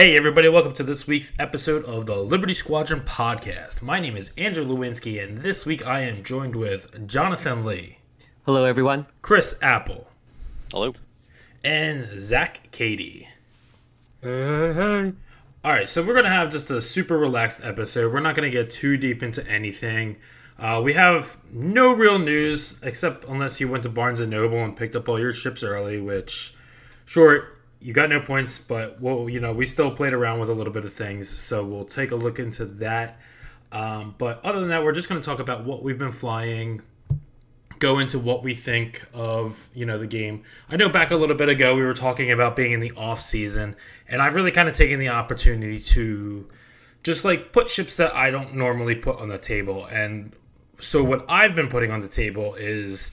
Hey, everybody, welcome to this week's episode of the Liberty Squadron podcast. My name is Andrew Lewinsky, and this week I am joined with Jonathan Lee, Hello, everyone. Chris Apple, Hello. and Zach Cady. All right, so we're going to have just a super relaxed episode. We're not going to get too deep into anything. Uh, we have no real news, except unless you went to Barnes & Noble and picked up all your ships early, which, sure, you got no points, but well, you know, we still played around with a little bit of things, so we'll take a look into that. Um, but other than that, we're just going to talk about what we've been flying, go into what we think of you know the game. I know back a little bit ago we were talking about being in the off season, and I've really kind of taken the opportunity to just like put ships that I don't normally put on the table. And so what I've been putting on the table is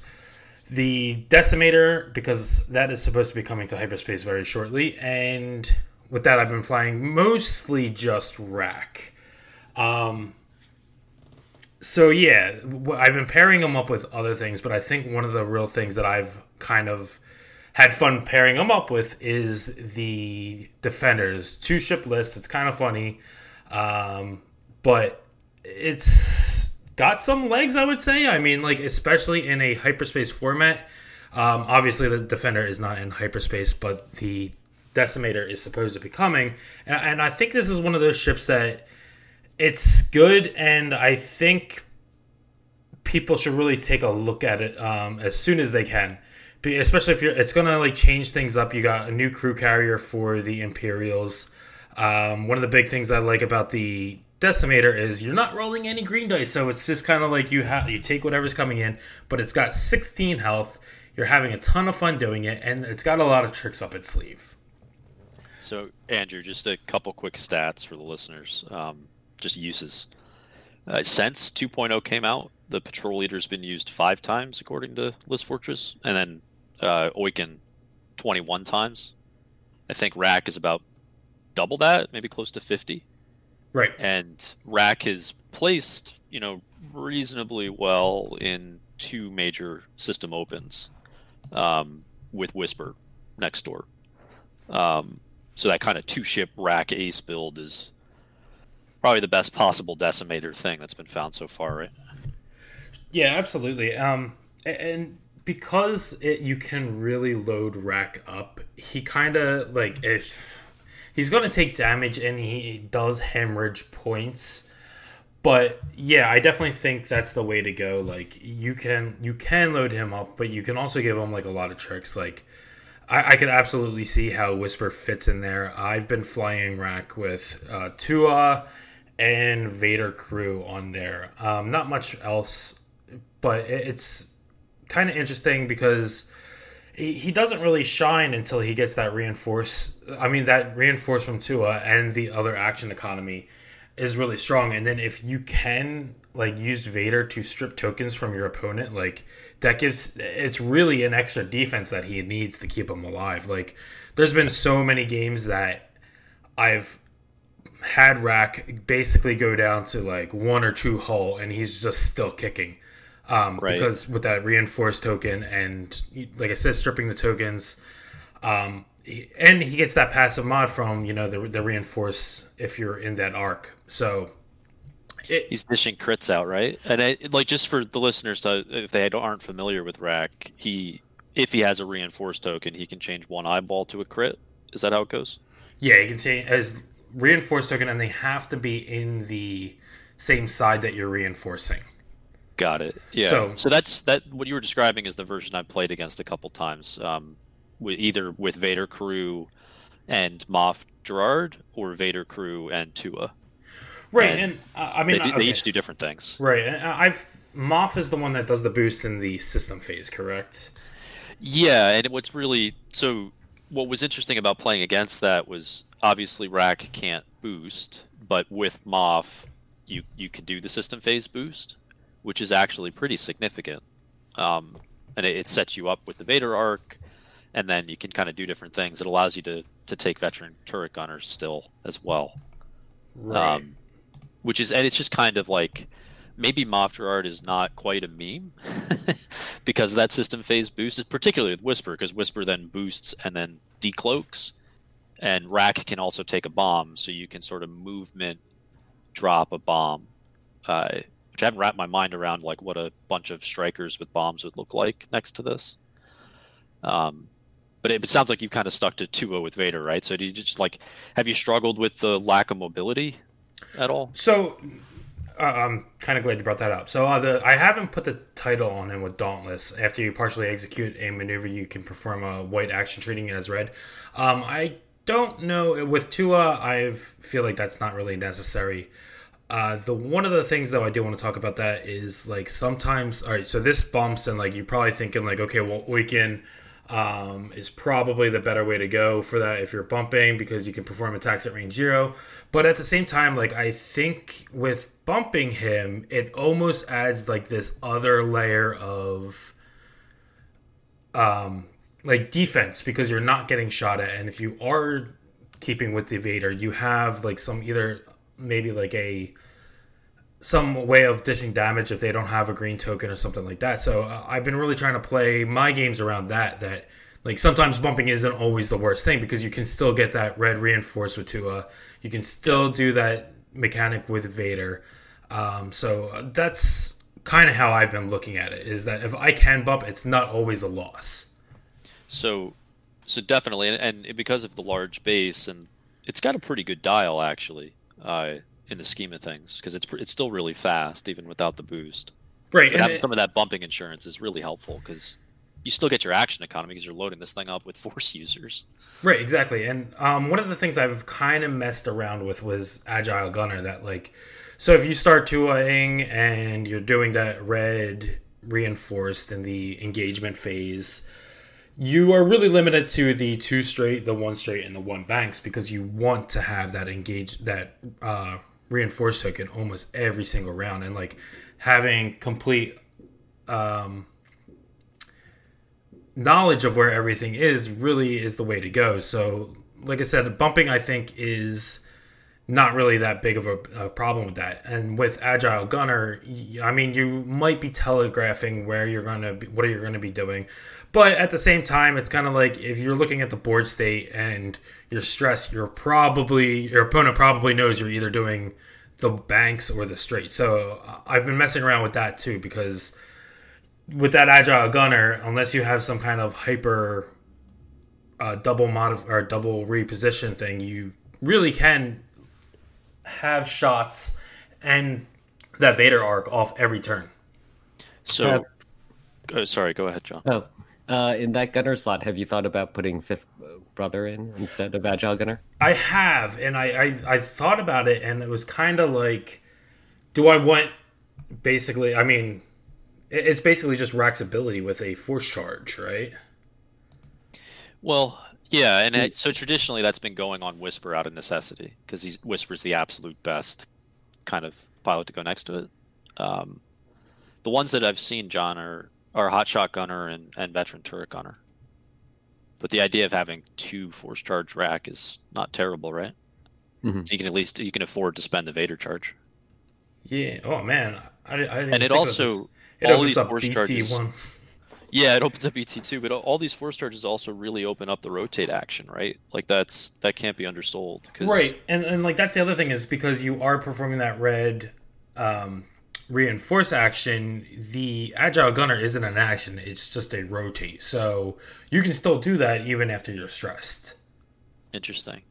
the decimator because that is supposed to be coming to hyperspace very shortly and with that i've been flying mostly just rack um so yeah I've been pairing them up with other things but i think one of the real things that i've kind of had fun pairing them up with is the defenders two ship list. it's kind of funny um but it's got some legs, I would say. I mean, like especially in a hyperspace format. Um, obviously, the defender is not in hyperspace, but the decimator is supposed to be coming, and, and I think this is one of those ships that it's good, and I think people should really take a look at it um, as soon as they can. Especially if you're, it's gonna like change things up. You got a new crew carrier for the Imperials. Um, one of the big things I like about the decimator is you're not rolling any green dice, so it's just kind of like you have you take whatever's coming in, but it's got 16 health. You're having a ton of fun doing it, and it's got a lot of tricks up its sleeve. So, Andrew, just a couple quick stats for the listeners. Um, just uses. Uh, since 2.0 came out, the patrol leader's been used five times, according to List Fortress, and then uh, Oicunn 21 times. I think Rack is about double that, maybe close to 50. Right. And Rack is placed, you know, reasonably well in two major system opens um, with Whisper next door. Um, so that kind of two ship Rack Ace build is probably the best possible decimator thing that's been found so far, right? Yeah, absolutely. Um, and because it, you can really load rack up, he kind of like if he's going to take damage and he does hemorrhage points. But yeah, I definitely think that's the way to go. Like you can you can load him up, but you can also give him like a lot of tricks. Like I, I could absolutely see how Whisper fits in there. I've been flying rack with uh, Tua and Vader crew on there. Um, not much else, but it, it's kind of interesting because he, doesn't really shine until he gets that reinforce. I mean, that reinforce from Tua and the other action economy is really strong. And then if you can like use Vader to strip tokens from your opponent, like that gives it's really an extra defense that he needs to keep him alive. Like there's been so many games that I've had Rack basically go down to like one or two hull, and he's just still kicking. Um, Right. Because with that reinforced token, and like I said, stripping the tokens, um, and he gets that passive mod from you know the the reinforce if you're in that arc. So it, He's dishing crits out, right? And it, like just for the listeners to, if they aren't familiar with Rack, he if he has a reinforced token, he can change one eyeball to a crit. Is that how it goes? yeah, you can say as reinforced token, and they have to be in the same side that you're reinforcing. Got it. Yeah. So- So, that's that. What you were describing is the version I played against a couple times. Um, with either with Vader crew and Moff Jerjerrod, or Vader crew and Tua. Right, And and uh, I mean They, do, okay. they each do different things. Right, and I've Moff is the one that does the boost in the system phase, correct? Yeah, and what's really so what was interesting about playing against that was obviously Rack can't boost, but with Moff, you you can do the system phase boost, which is actually pretty significant. Um, and it, it sets you up with the Vader arc, and then you can kind of do different things. It allows you to to take veteran turret gunners still as well. Right. Um, which is and it's just kind of like maybe Moff Jerjerrod is not quite a meme because that system phase boost is particularly with Whisper because Whisper then boosts and then decloaks and rack can also take a bomb, so you can sort of movement drop a bomb. Uh, which I haven't wrapped my mind around, like what a bunch of strikers with bombs would look like next to this. Um, but it, it sounds like you've kind of stuck to 2-0 with Vader, right? So do you just like have you struggled with the lack of mobility at all? So uh, I'm kind of glad you brought that up. So uh, the I haven't put the title on him with Dauntless. After you partially execute a maneuver, you can perform a white action, treating it as red. Um, I don't know with Tua. I feel like that's not really necessary. Uh, the one of the things though I do want to talk about that is like sometimes all right. So this bumps and like you're probably thinking like okay, well Oicunn um, is probably the better way to go for that if you're bumping because you can perform attacks at range zero. But at the same time, like I think with bumping him, it almost adds like this other layer of um like defense because you're not getting shot at and if you are keeping with the evader you have like some either maybe like a some way of dishing damage if they don't have a green token or something like that. So uh, I've been really trying to play my games around that. That like sometimes bumping isn't always the worst thing because you can still get that red reinforced with Tua. You can still do that mechanic with Vader. Um, so uh, that's kind of how I've been looking at it. Is that if I can bump, it's not always a loss. So, so definitely, and, and because of the large base, and it's got a pretty good dial actually. Uh, in the scheme of things because it's it's still really fast even without the boost. Right, and having it, some of that bumping insurance is really helpful because you still get your action economy because you're loading this thing up with force users. Right, exactly. And um, one of the things I've kind of messed around with was agile gunner. That like, so if you start tuaing and you're doing that red reinforced in the engagement phase, you are really limited to the two straight, the one straight, and the one banks because you want to have that engage that uh, reinforced hook in almost every single round. And like having complete um, knowledge of where everything is really is the way to go. So like i said bumping i think is not really that big of a, a, problem with that. And with agile gunner i mean you might be telegraphing where you're to be what are you to be doing but at the same time, it's kind of like if you're looking at the board state and you're stressed, you're probably your opponent probably knows you're either doing the banks or the straight. So uh, I've been messing around with that too because with that agile gunner, unless you have some kind of hyper uh, double mod or double reposition thing, you really can have shots and that Vader arc off every turn. So, uh, oh, sorry, go ahead, John. Oh, uh, in that gunner slot, have you thought about putting fifth brother in instead of agile gunner? I have, and I I, I thought about it, and it was kind of like, do I want basically? I mean, it's basically just Rack's ability with a force charge, right? Well, yeah, and it, so traditionally that's been going on Whisper out of necessity because he Whisper's the absolute best kind of pilot to go next to it. Um, the ones that I've seen, John, are or hotshot gunner and, and veteran turret gunner. But the idea of having two force charge rack is not terrible, right? Mm-hmm. So you can at least you can afford to spend the Vader charge. Yeah. Oh man, I, I didn't. And it also it all these force BT charges. One. Yeah, it opens up BT two, but all these force charges also really open up the rotate action, right? Like that's that can't be undersold. Cause... Right, and and like that's the other thing is because you are performing that red um, reinforce action, the agile gunner isn't an action, it's just a rotate. So you can still do that even after you're stressed. Interesting.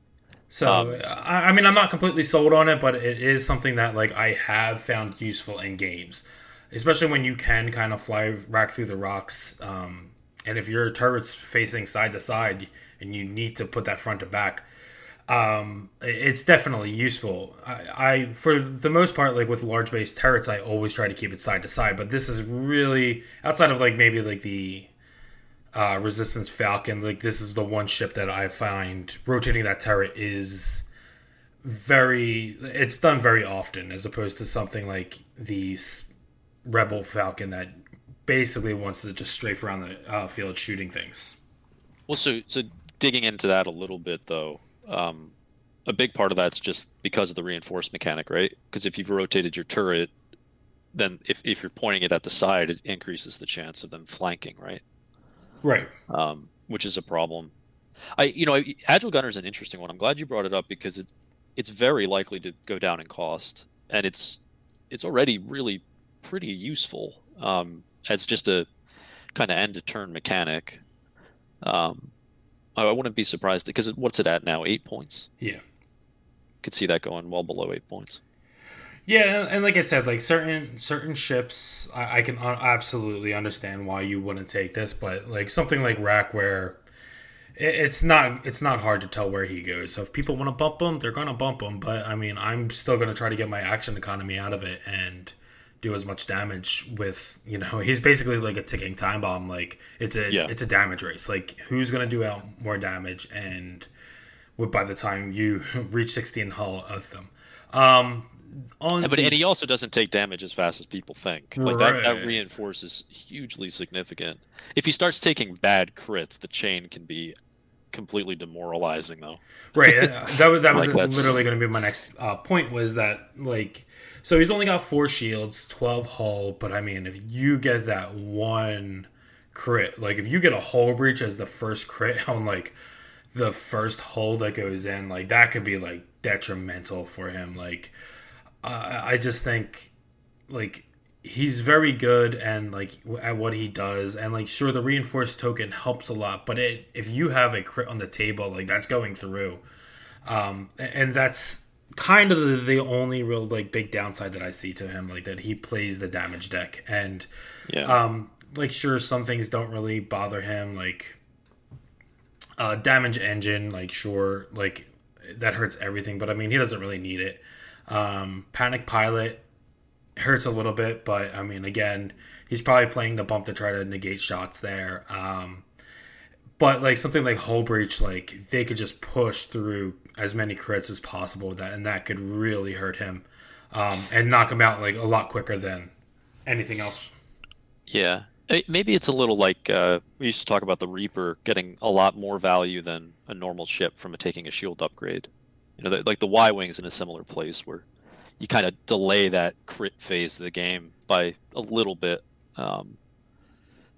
So um, I, I, mean I'm not completely sold on it, but it is something that like I have found useful in games. Especially when you can kind of fly rack through the rocks. Um, and if your turret's facing side to side and you need to put that front to back, um, it's definitely useful. I, I, for the most part, like with large base turrets, I always try to keep it side to side. But this is really outside of like maybe like the uh, Resistance Falcon. Like this is the one ship that I find rotating that turret is very. It's done very often as opposed to something like the Rebel Falcon that basically wants to just strafe around the uh, field shooting things. Well, so so digging into that a little bit though um, a big part of that's just because of the reinforced mechanic, right? Because if you've rotated your turret, then if, if you're pointing it at the side, it increases the chance of them flanking, right? Right. Um, which is a problem. I you know agile gunner is an interesting one. I'm glad you brought it up because it it's very likely to go down in cost, and it's it's already really pretty useful um, as just a kind of end to turn mechanic. Um, I wouldn't be surprised because what's it at now? Eight points. Yeah, could see that going well below eight points. Yeah, and like I said, like certain certain ships, I, I can uh, absolutely understand why you wouldn't take this, but like something like Rack, where it, it's not it's not hard to tell where he goes. So if people want to bump him, they're gonna bump him. But I mean, I'm still gonna try to get my action economy out of it and do as much damage with you know he's basically like a ticking time bomb. Like it's a yeah. it's a damage race. Like who's gonna do out more damage and by the time you reach 16 hull of them. Um, on yeah, but the... and he also doesn't take damage as fast as people think. Like right. that, that reinforces hugely significant. If he starts taking bad crits, the chain can be completely demoralizing, though. Right. Uh, that was that was like literally going to be my next uh, point. Was that like so he's only got four shields, twelve hull, but I mean, if you get that one crit, like if you get a hull breach as the first crit on like the first hull that goes in, like that could be like detrimental for him. Like I just think like he's very good and like at what he does and like sure the reinforced token helps a lot but it if you have a crit on the table like that's going through um and that's kind of the, the only real like big downside that i see to him like that he plays the damage deck. And yeah. um like sure some things don't really bother him like uh damage engine like sure like that hurts everything. But i mean he doesn't really need it. Um, Panic Pilot hurts a little bit, but I mean, again, he's probably playing the bump to try to negate shots there. Um, but like something like Hull Breach, like they could just push through as many crits as possible with that, and that could really hurt him um, and knock him out like a lot quicker than anything else. Yeah, maybe it's a little like uh, we used to talk about the Reaper getting a lot more value than a normal ship from a, taking a shield upgrade. You know, the, like the Y wing's in a similar place where you kind of delay that crit phase of the game by a little bit. Um,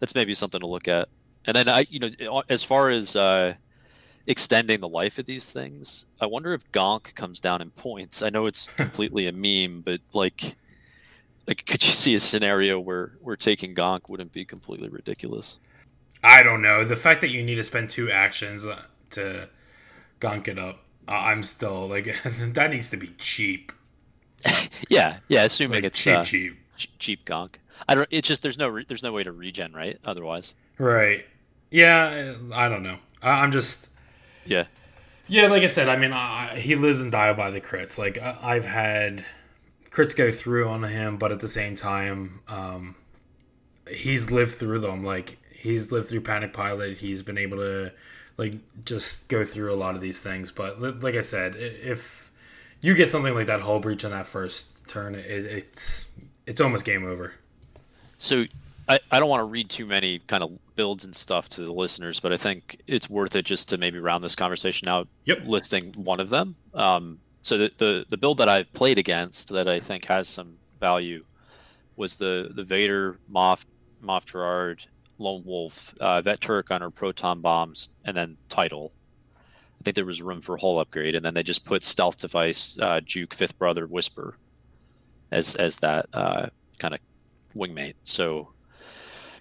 that's maybe something to look at. And then I, you know, as far as uh, extending the life of these things, I wonder if Gonk comes down in points. I know it's completely a meme, but like, like, could you see a scenario where where taking Gonk wouldn't be completely ridiculous? I don't know. The fact that you need to spend two actions uh, to Gonk it up I'm still like that needs to be cheap. yeah, yeah. Assuming like, it's cheap, uh, cheap, cheap gonk. I don't. It's just there's no re, there's no way to regen, right? Otherwise. Right. Yeah. I don't know. I, am just. Yeah. Yeah, like I said, I mean, I, he lives and die by the crits. Like I've had crits go through on him, but at the same time, um, he's lived through them. Like he's lived through Panic Pilot. He's been able to like just go through a lot of these things. But like I said, if you get something like that hull breach on that first turn, it, it's it's almost game over. So I, I don't want to read too many kind of builds and stuff to the listeners, but I think it's worth it just to maybe round this conversation out. Yep. Listing one of them. Um, so the, the the build that I've played against that I think has some value was the the Vader Moff Moff Jerjerrod Lone Wolf, uh, Vet on her Proton Bombs, and then Title. I think there was room for hull upgrade, and then they just put Stealth Device, uh, Juke, Fifth Brother, Whisper as as that uh, kind of wingmate. So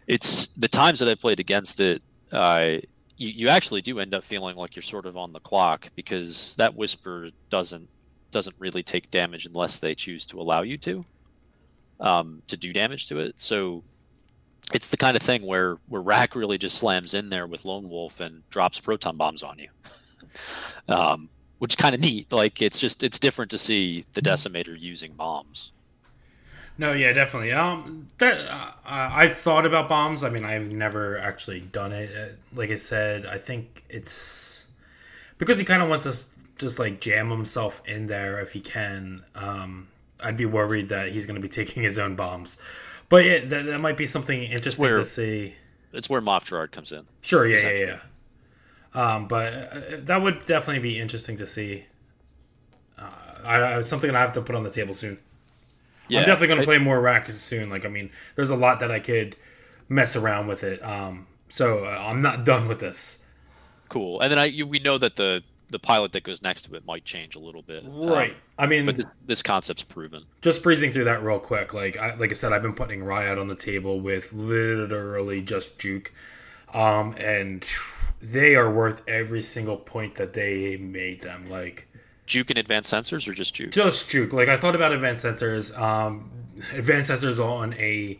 it's the times that I played against it. Uh, you, you actually do end up feeling like you're sort of on the clock because that whisper doesn't doesn't really take damage unless they choose to allow you to um, to do damage to it. So it's the kind of thing where where Rack really just slams in there with Lone Wolf and drops proton bombs on you, um, which is kind of neat. Like it's just it's different to see the mm-hmm. Decimator using bombs. No, yeah, definitely. Um, that uh, I've thought about bombs. I mean, I've never actually done it. Uh, like I said, I think it's because he kind of wants to just like jam himself in there if he can. Um, I'd be worried that he's going to be taking his own bombs. But yeah, that, that might be something interesting where, to see. It's where Moff Jerjerrod comes in. Sure, yeah, yeah, yeah. Um, but uh, that would definitely be interesting to see. Uh, I, something I have to put on the table soon. Yeah, I'm definitely going to play more Rack soon. Like, I mean, there's a lot that I could mess around with it. Um, so uh, I'm not done with this. cool. And then I you, we know that the the pilot that goes next to it might change a little bit. Um, Right. I mean, but this, this concept's proven. just breezing through that real quick. Like I, like I said, I've been putting Ryad on the table with literally just juke, um, and they are worth every single point that they made them. Like Juke and advanced sensors or just juke? just juke. Like I thought about advanced sensors. Um, advanced sensors on a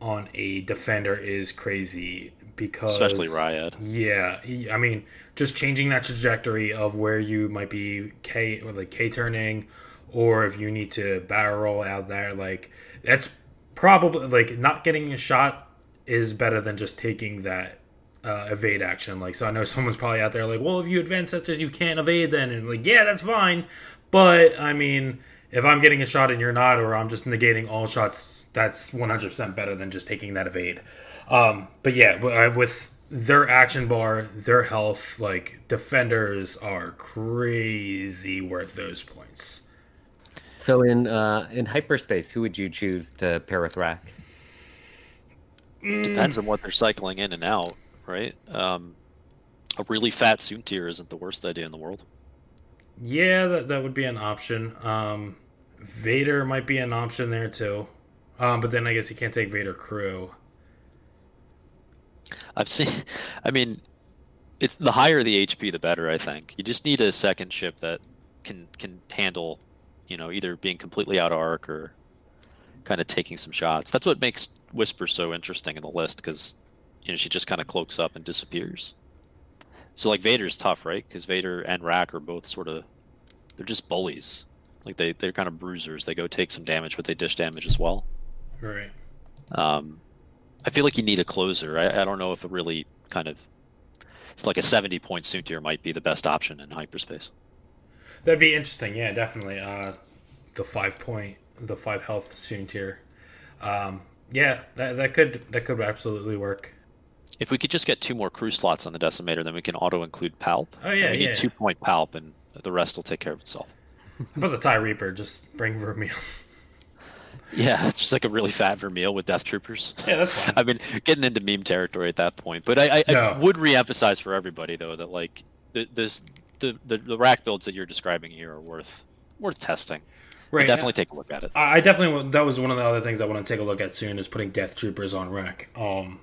on a defender is crazy because Especially Ryad. Yeah, I mean, just changing that trajectory of where you might be K or like K turning, or if you need to barrel roll out there, like that's probably like not getting a shot is better than just taking that uh, evade action. Like, so I know someone's probably out there like, well, if you advance sensors, you can't evade then, and like, yeah, that's fine, but I mean. If I'm getting a shot and you're not, or I'm just negating all shots, that's 100% better than just taking that evade. Um, but yeah, uh, with their action bar, their health, like defenders are crazy worth those points. So in uh, in hyperspace, who would you choose to pair with Rack? Depends on what they're cycling in and out, right? Um, a really fat Soontir isn't the worst idea in the world. Yeah, that, that would be an option. Um, Vader might be an option there too. Um, but then I guess you can't take Vader crew. I've seen. I mean, it's the higher the HP, the better. I think you just need a second ship that can can handle, you know, either being completely out of arc or kind of taking some shots. That's what makes Whisper so interesting in the list because you know she just kind of cloaks up and disappears. So like Vader's tough, right? Because Vader and Rack are both sort of they're just bullies. Like they they're kind of bruisers. They go take some damage, but they dish damage as well. Right. Um, I feel like you need a closer. I, I don't know if it really kind of it's like a 70 point Soontir might be the best option in hyperspace. That'd be interesting. Yeah, definitely. Uh, the five point, the five health Soontir. Um, yeah, that, that could that could absolutely work. If we could just get two more crew slots on the decimator, then we can auto include Palp. Oh, yeah, we yeah. need two point Palp, and the rest will take care of itself. How about the Tie Reaper? Just bring Vermeil. Yeah, it's just like a really fat Vermeil with Death Troopers. yeah, that's fine. I mean, getting into meme territory at that point. But I, I, No. I would re-emphasize for everybody though that like the this the, the the rack builds that you're describing here are worth worth testing. Right. Definitely take a look at it. I I definitely that was one of the other things I want to take a look at soon is putting Death Troopers on rack. Um,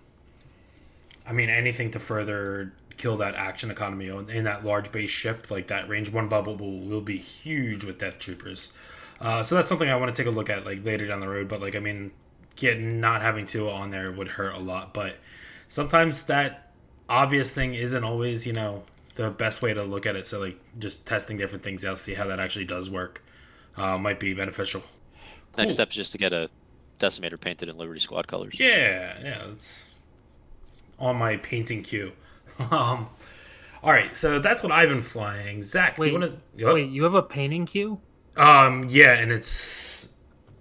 I mean anything to further kill that action economy on- in that large base ship like that range one bubble will, will be huge with Death Troopers. Uh, so that's something I want to take a look at like later down the road. But like I mean, get not having two on there would hurt a lot. But sometimes that obvious thing isn't always you know the best way to look at it. So like just testing different things out, see how that actually does work, uh, might be beneficial. Next step is just to get a decimator painted in Liberty Squad colors. Yeah, yeah, it's on my painting queue. um, all right, so that's what I've been flying. Zach, do Wait, you want to? Wait, you have a painting queue? Um, yeah, and it's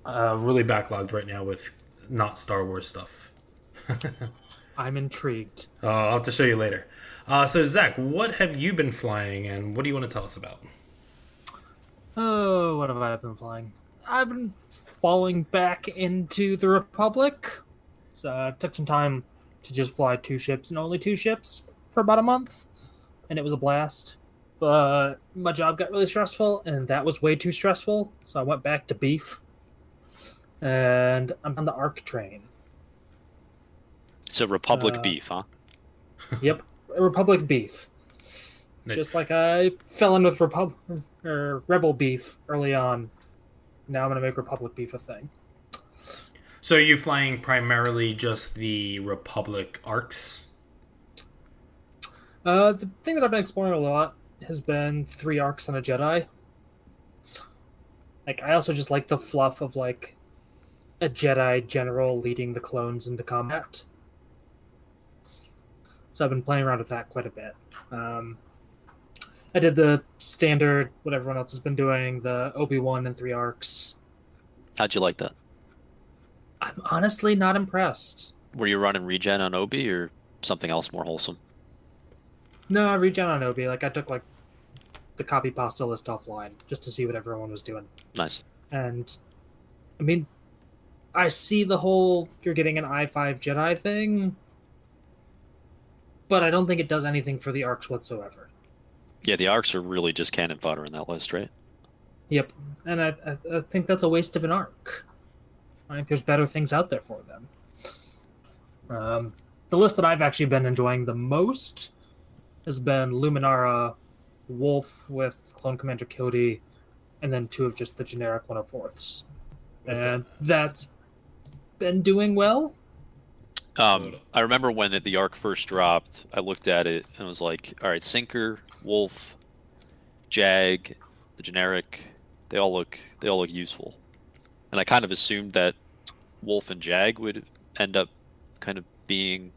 uh, really backlogged right now with not Star Wars stuff. I'm intrigued. Uh, I'll have to show you later. Uh, so Zach, what have you been flying, and what do you want to tell us about? Oh, what have I been flying? I've been falling back into the Republic. So I took some time to just fly two ships and only two ships for about a month, and it was a blast. But my job got really stressful, and that was way too stressful. So I went back to beef, and I'm on the ARC train. So Republic Uh, beef, huh? Yep, Republic beef. Nice. Just like I fell in with Repub or Rebel beef early on. Now I'm gonna make Republic beef a thing. So you're you flying primarily just the Republic arcs? Uh, the thing that I've been exploring a lot has been three arcs and a Jedi. Like I also just like the fluff of like a Jedi general leading the clones into combat. So I've been playing around with that quite a bit. Um, I did the standard, what everyone else has been doing, the Obi Wan and three arcs. How'd you like that? I'm honestly not impressed. Were you running regen on Obi or something else more wholesome? No, I regen on Obi. Like I took like the copy pasta list offline just to see what everyone was doing. Nice. And I mean, I see the whole you're getting an i5 Jedi thing. but I don't think it does anything for the arcs whatsoever. Yeah, the arcs are really just cannon fodder in that list, right? Yep, and I, I, I think that's a waste of an arc. I think there's better things out there for them. Um, the list that I've actually been enjoying the most has been Luminara, Wolffe with Clone Commander Cody, and then two of just the generic 104ths. And that's been doing well. Um, I remember when the arc first dropped, I looked at it and was like, all right, Sinker, Wolffe, Jag, the generic, they all look they all look useful. And I kind of assumed that Wolffe and Jag would end up kind of being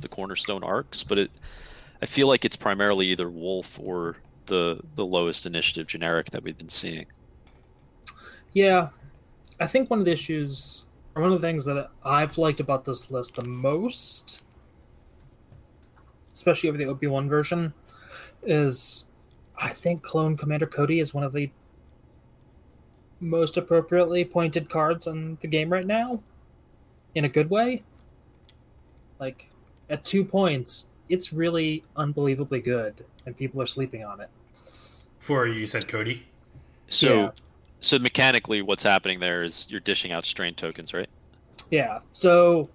the cornerstone arcs, but it I feel like it's primarily either Wolffe or the the lowest initiative generic that we've been seeing. Yeah, I think one of the issues, or one of the things that I've liked about this list the most, especially over the Obi Wan version, is I think Clone Commander Cody is one of the most appropriately pointed cards in the game right now, in a good way. Like, at two points, it's really unbelievably good, and people are sleeping on it. For you said Cody. So Yeah. so mechanically what's happening there is you're dishing out strain tokens, right? Yeah. So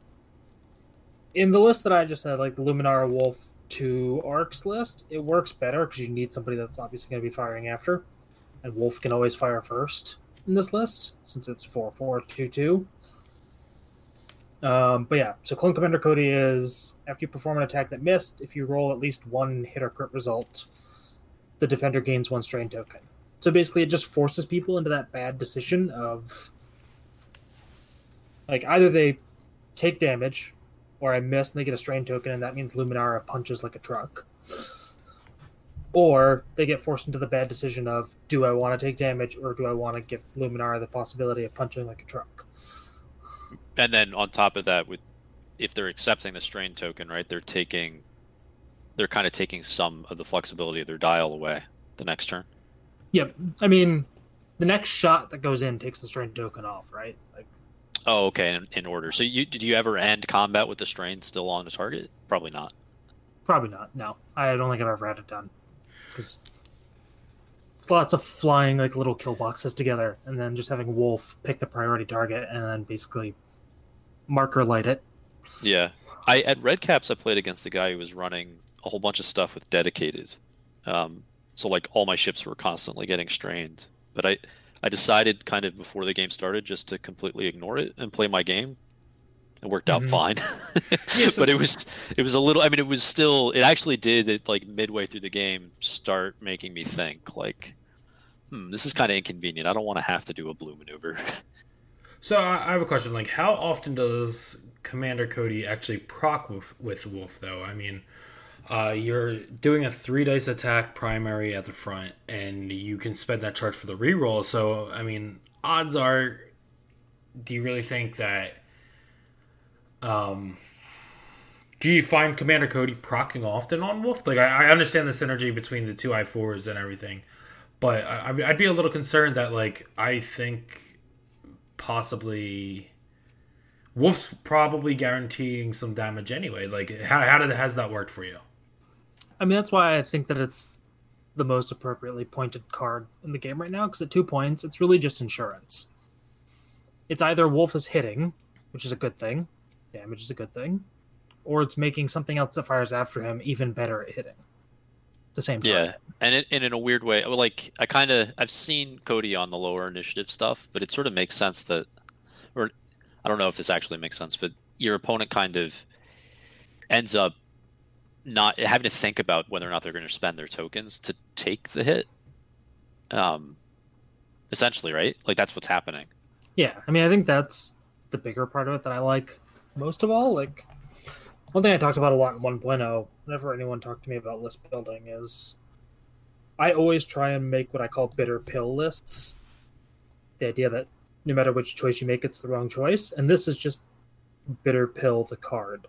in the list that I just had, like the Luminara Wolffe two arcs list, it works better because you need somebody that's obviously going to be firing after, and Wolffe can always fire first in this list since it's four four two two. Um, but yeah, so Clone Commander Cody is after you perform an attack that missed, if you roll at least one hit or crit result, the defender gains one strain token. So basically, it just forces people into that bad decision of like either they take damage or I miss and they get a strain token, and that means Luminara punches like a truck. Or they get forced into the bad decision of do I want to take damage or do I want to give Luminara the possibility of punching like a truck? And then on top of that, with if they're accepting the strain token, right, they're taking, they're kind of taking some of the flexibility of their dial away the next turn. Yep. I mean, the next shot that goes in takes the strain token off, right? Like, Oh, okay. In, in order. So you did you ever end combat with the strain still on the target? Probably not. probably not. No, I don't think I've ever had it done because it's lots of flying like little kill boxes together, and then just having Wolffe pick the priority target and then basically marker light it. Yeah. I at Red Caps I played against the guy who was running a whole bunch of stuff with dedicated. Um, so like all my ships were constantly getting strained. But I I decided kind of before the game started just to completely ignore it and play my game. It worked out Mhm. fine. Yeah, so- but it was it was a little I mean it was still it actually did it like midway through the game start making me think like hmm this is kind of inconvenient. I don't want to have to do a blue maneuver. So I I have a question. Like, how often does Commander Cody actually proc with, with Wolffe, though? I mean, uh, you're doing a three dice attack primary at the front, and you can spend that charge for the reroll. So, I mean, odds are, do you really think that? Um, do you find Commander Cody procking often on Wolffe? Like, I, I understand the synergy between the two I fours and everything, but I, I'd be a little concerned that, like, I think possibly Wolffe's probably guaranteeing some damage anyway. Like, how how did has that worked for you? I mean, that's why I think that it's the most appropriately pointed card in the game right now. Because at two points, it's really just insurance. It's either Wolffe is hitting, which is a good thing, damage is a good thing, or it's making something else that fires after him even better at hitting. The same time. Yeah, and, it, and in a weird way, like I kind of I've seen Cody on the lower initiative stuff, but it sort of makes sense that, or I don't know if this actually makes sense, but your opponent kind of ends up not having to think about whether or not they're going to spend their tokens to take the hit. Um, essentially, right? Like that's what's happening. Yeah, I mean, I think that's the bigger part of it that I like most of all. Like, one thing I talked about a lot in 1.0, whenever anyone talked to me about list building, is I always try and make what I call bitter pill lists. The idea that no matter which choice you make, it's the wrong choice. And this is just bitter pill the card.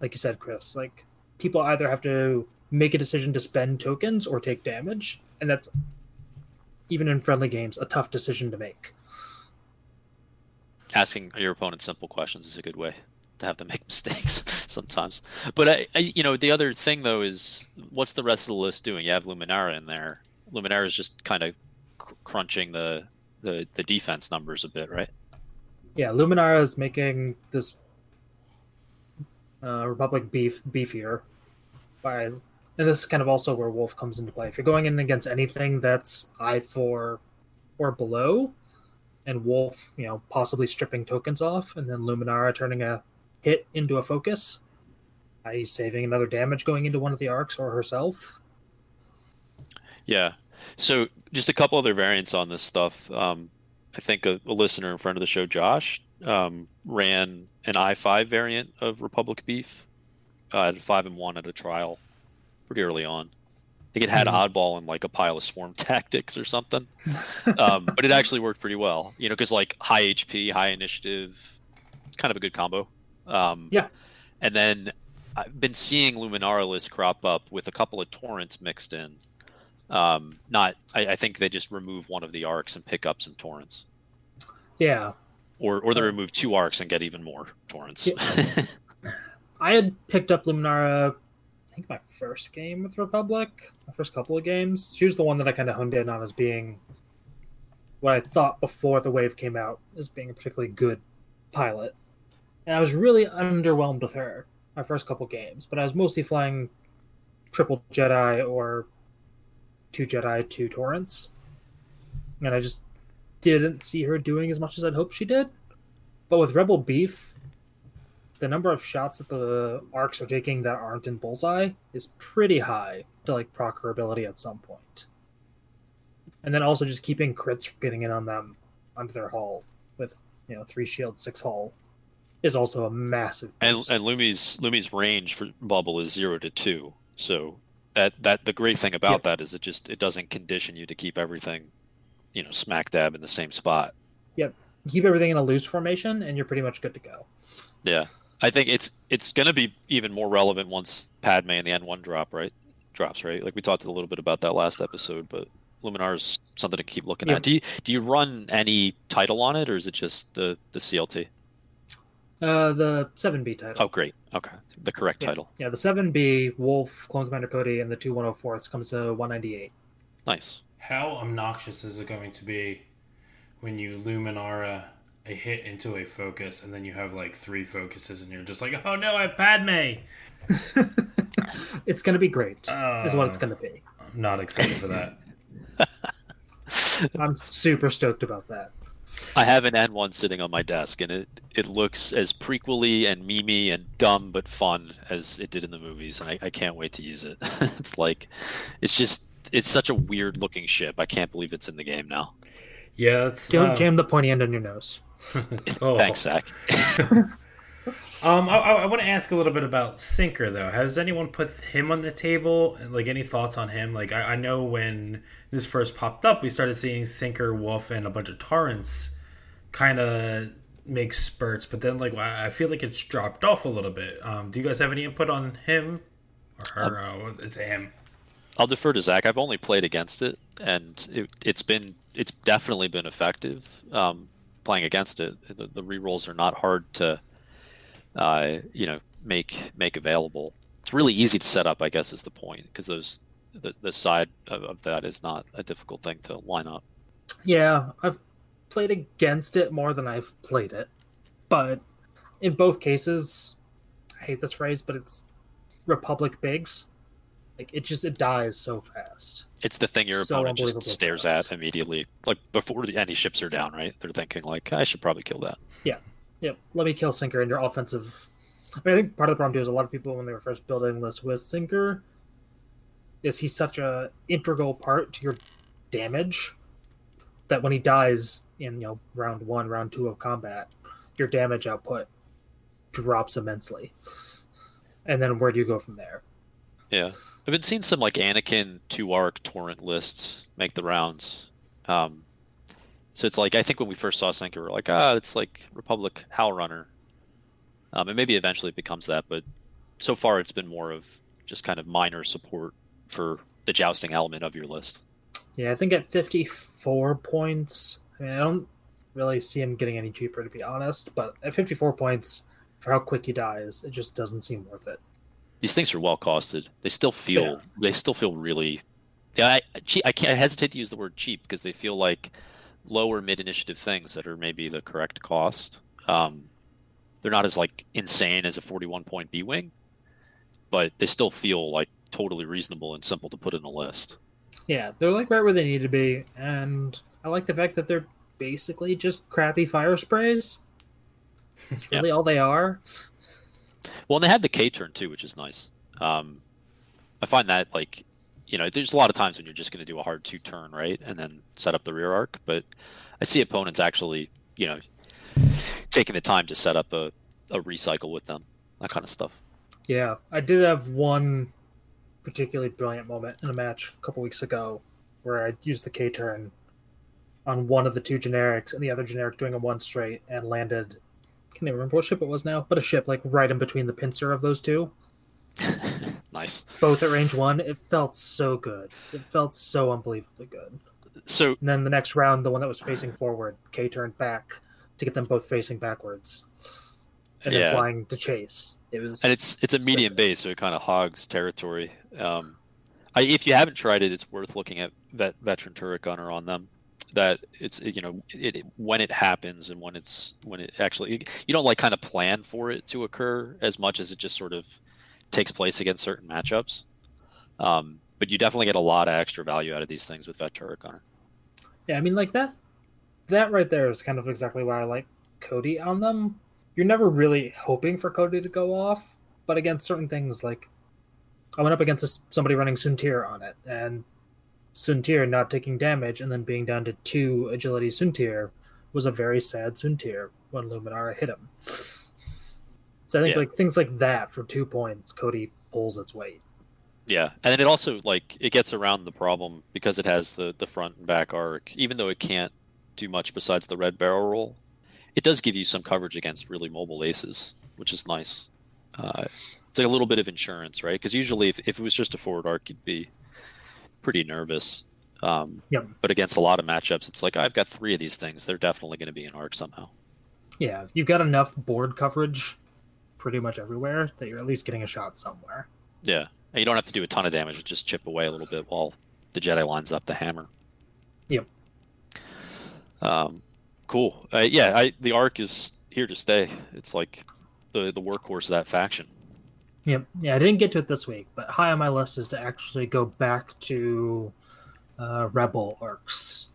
Like you said, Chris, like, people either have to make a decision to spend tokens or take damage. And that's, even in friendly games, a tough decision to make. Asking your opponent simple questions is a good way to have them make mistakes sometimes. But I, I, you know, the other thing though is what's the rest of the list doing? You have Luminara in there. Luminara is just kind of cr- crunching the, the the defense numbers a bit, right? Yeah, Luminara is making this uh, Republic beef beefier by, and this is kind of also where Wolffe comes into play. If you're going in against anything that's I four or below, and Wolffe, you know, possibly stripping tokens off, and then Luminara turning a hit into a focus, i.e., saving another damage going into one of the arcs or herself. Yeah. So just a couple other variants on this stuff. Um, I think a, a listener in front of the show, Josh, um, ran an i5 variant of Republic Beef uh, at five and one at a trial pretty early on. I think it had Mhm. oddball and like a pile of swarm tactics or something, um, but it actually worked pretty well. You know, because like high HP, high initiative, kind of a good combo. Um, Yeah. And then I've been seeing Luminaralis crop up with a couple of torrents mixed in. Um, not, I, I think they just remove one of the arcs and pick up some torrents, Yeah, or or they Oh. remove two arcs and get even more torrents. I had picked up Luminara, I think my first game with Republic, my first couple of games. She was the one that I kind of honed in on as being what I thought before the wave came out as being a particularly good pilot. And I was really underwhelmed with her my first couple games, but I was mostly flying triple Jedi or two Jedi, two Torrents. And I just didn't see her doing as much as I'd hoped she did. But with Rebel Beef, the number of shots that the arcs are taking that aren't in bullseye is pretty high to like proc her ability at some point. And then also just keeping crits from getting in on them onto their hull with you know three shield, six hull is also a massive and boost. and Lumi's Lumi's range for bubble is zero to two. So that that the great thing about that is it just it doesn't condition you to keep everything, you know, smack dab in the same spot. Yep. Keep everything in a loose formation and you're pretty much good to go. Yeah, I think it's it's going to be even more relevant once Padme and the N one drop right drops right. Like we talked a little bit about that last episode, but Luminar is something to keep looking Yeah. at. Do you do you run any title on it, or is it just the the CLT? Uh, the 7B title. Oh, great. Okay, the correct yeah. title. Yeah, the 7B, Wolffe, Clone Commander Cody, and the two 104s comes to 198. Nice. How obnoxious is it going to be when you Luminara a hit into a focus and then you have like three focuses and you're just like, oh no, I have Padme. It's going to be great, is what it's Uh. going to be. I'm not excited for that. I'm super stoked about that. I have an N1 sitting on my desk, and it it looks as prequely and memey and dumb but fun as it did in the movies, and I, I can't wait to use it. it's like, it's just it's such a weird looking ship. I can't believe it's in the game now. Yeah, it's Don't uh, jam the pointy end on your nose. oh. Thanks, Zach. Um, I, I want to ask a little bit about Sinker though. Has anyone put him on the table? Like, any thoughts on him? Like, I, I know when this first popped up, we started seeing Sinker, Wolffe, and a bunch of Torrents kind of make spurts, but then like I I feel like it's dropped off a little bit. Um, do you guys have any input on him or her? uh, it's him. I'll defer to Zach. I've only played against it, and it, it's been it's definitely been effective um, playing against it. The, the rerolls are not hard to, uh, you know, make make available. It's really easy to set up. I guess is the point because those the, the side of, of that is not a difficult thing to line up. Yeah, I've played against it more than I've played it. But in both cases, I hate this phrase, but it's Republic Bigs. Like it just it dies so fast. It's the thing your So opponent just stares fast. at immediately, like before the, any ships are down. Right? They're thinking like, I should probably kill that. Yeah. Yep, let me kill Sinker and your offensive. I, mean, I think part of the problem too is a lot of people when they were first building this with Sinker, is he's such a integral part to your damage that when he dies in you know round one, round two of combat, your damage output drops immensely. And then where do you go from there? Yeah, I've been seeing some like Anakin two arc torrent lists make the rounds. Um, so it's like I think when we first saw Sinker, we are like, ah, it's like Republic Runner. Um, and maybe eventually it becomes that, but so far it's been more of just kind of minor support for the jousting element of your list. Yeah, I think at 54 points, I mean, I don't really see him getting any cheaper, to be honest, but at 54 points, for how quick he dies, it just doesn't seem worth it. These things are well costed. They still feel Yeah. they still feel really. Yeah, I, I can't I hesitate to use the word cheap because they feel like lower mid initiative things that are maybe the correct cost. Um, they're not as like insane as a 41 point B wing, but they still feel like totally reasonable and simple to put in a list. Yeah, they're like right where they need to be, and I like the fact that they're basically just crappy fire sprays. That's Yeah. really all they are. Well, and they have the K turn too, which is nice. Um, I find that like, you know, there's a lot of times when you're just going to do a hard two turn, right, and then set up the rear arc. But I see opponents actually, you know, taking the time to set up a, a recycle with them, that kind of stuff. Yeah, I did have one particularly brilliant moment in a match a couple weeks ago where I used the K turn on one of the two generics and the other generic doing a one straight and landed. Can't even remember what ship it was now, but a ship like right in between the pincer of those two, nice. both at range one. It felt so good. It felt so unbelievably good. So And then the next round, the one that was facing forward, K turned back to get them both facing backwards, and Yeah. then flying to chase. It was and it's it's a medium good. base, so it kind of hogs territory. Um, I, if you haven't tried it, it's worth looking at vet, veteran turret gunner on them. That it's you know it, it- when it happens and when it's when it actually you don't like kind of plan for it to occur as much as it just sort of takes place against certain matchups. Um, but you definitely get a lot of extra value out of these things with vet turret gunner. Yeah, I mean, like that. That right there is kind of exactly why I like Cody on them. You're never really hoping for Cody to go off, but against certain things, like I went up against somebody running Soontir on it, and Soontir not taking damage and then being down to two agility Soontir was a very sad Soontir when Luminara hit him. So I think Yeah. like things like that for two points, Cody pulls its weight. Yeah, and then it also like it gets around the problem because it has the the front and back arc. Even though it can't do much besides the red barrel roll, it does give you some coverage against really mobile aces, which is nice. Uh, it's like a little bit of insurance, right? Because usually, if, if it was just a forward arc, you'd be pretty nervous. Um, Yep. But against a lot of matchups, it's like I've got three of these things. They're definitely going to be an arc somehow. Yeah, you've got enough board coverage pretty much everywhere that you're at least getting a shot somewhere. Yeah, and you don't have to do a ton of damage; just chip away a little bit while the Jedi lines up the hammer. Yep. Um, cool. Uh, yeah, I the arc is here to stay. It's like the the workhorse of that faction. Yep. Yeah, I didn't get to it this week, but high on my list is to actually go back to uh, Rebel arcs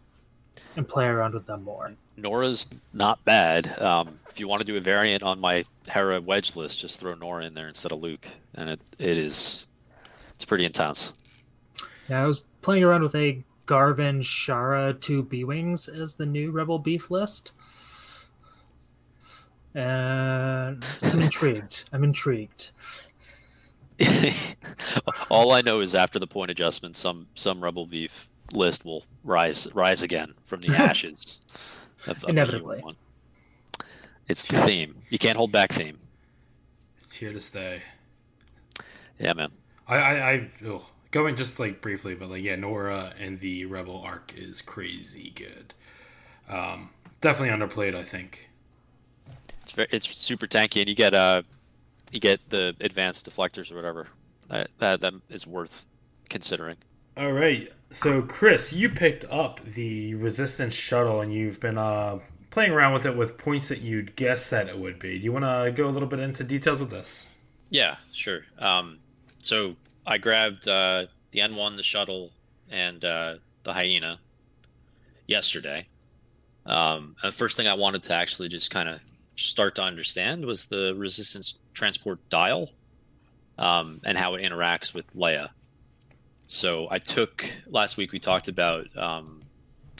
and play around with them more. Norra's not bad. Um, if you want to do a variant on my Hera wedge list, just throw Norra in there instead of Luke, and it it is it's pretty intense. Yeah, I was playing around with a Garven Shara 2 B Wings as the new Rebel Beef list. And I'm intrigued. I'm intrigued. All I know is after the point adjustment, some some Rebel Beef list will rise rise again from the ashes. of, of Inevitably. one. It's the theme. You can't hold back theme. It's here to stay. Yeah, man. I, I, I ugh. going just like briefly, but like yeah, Norra and the Rebel arc is crazy good. Um, definitely underplayed, I think. It's very, it's super tanky, and you get uh, you get the advanced deflectors or whatever. That that, that is worth considering. All right, so Chris, you picked up the Resistance shuttle, and you've been uh playing around with it with points that you'd guess that it would be. Do you want to go a little bit into details of this? Yeah, sure. Um, so I grabbed uh, the N1, the shuttle, and uh, the hyena yesterday. Um, the first thing I wanted to actually just kind of start to understand was the resistance transport dial um, and how it interacts with Leia. So I took last week we talked about um,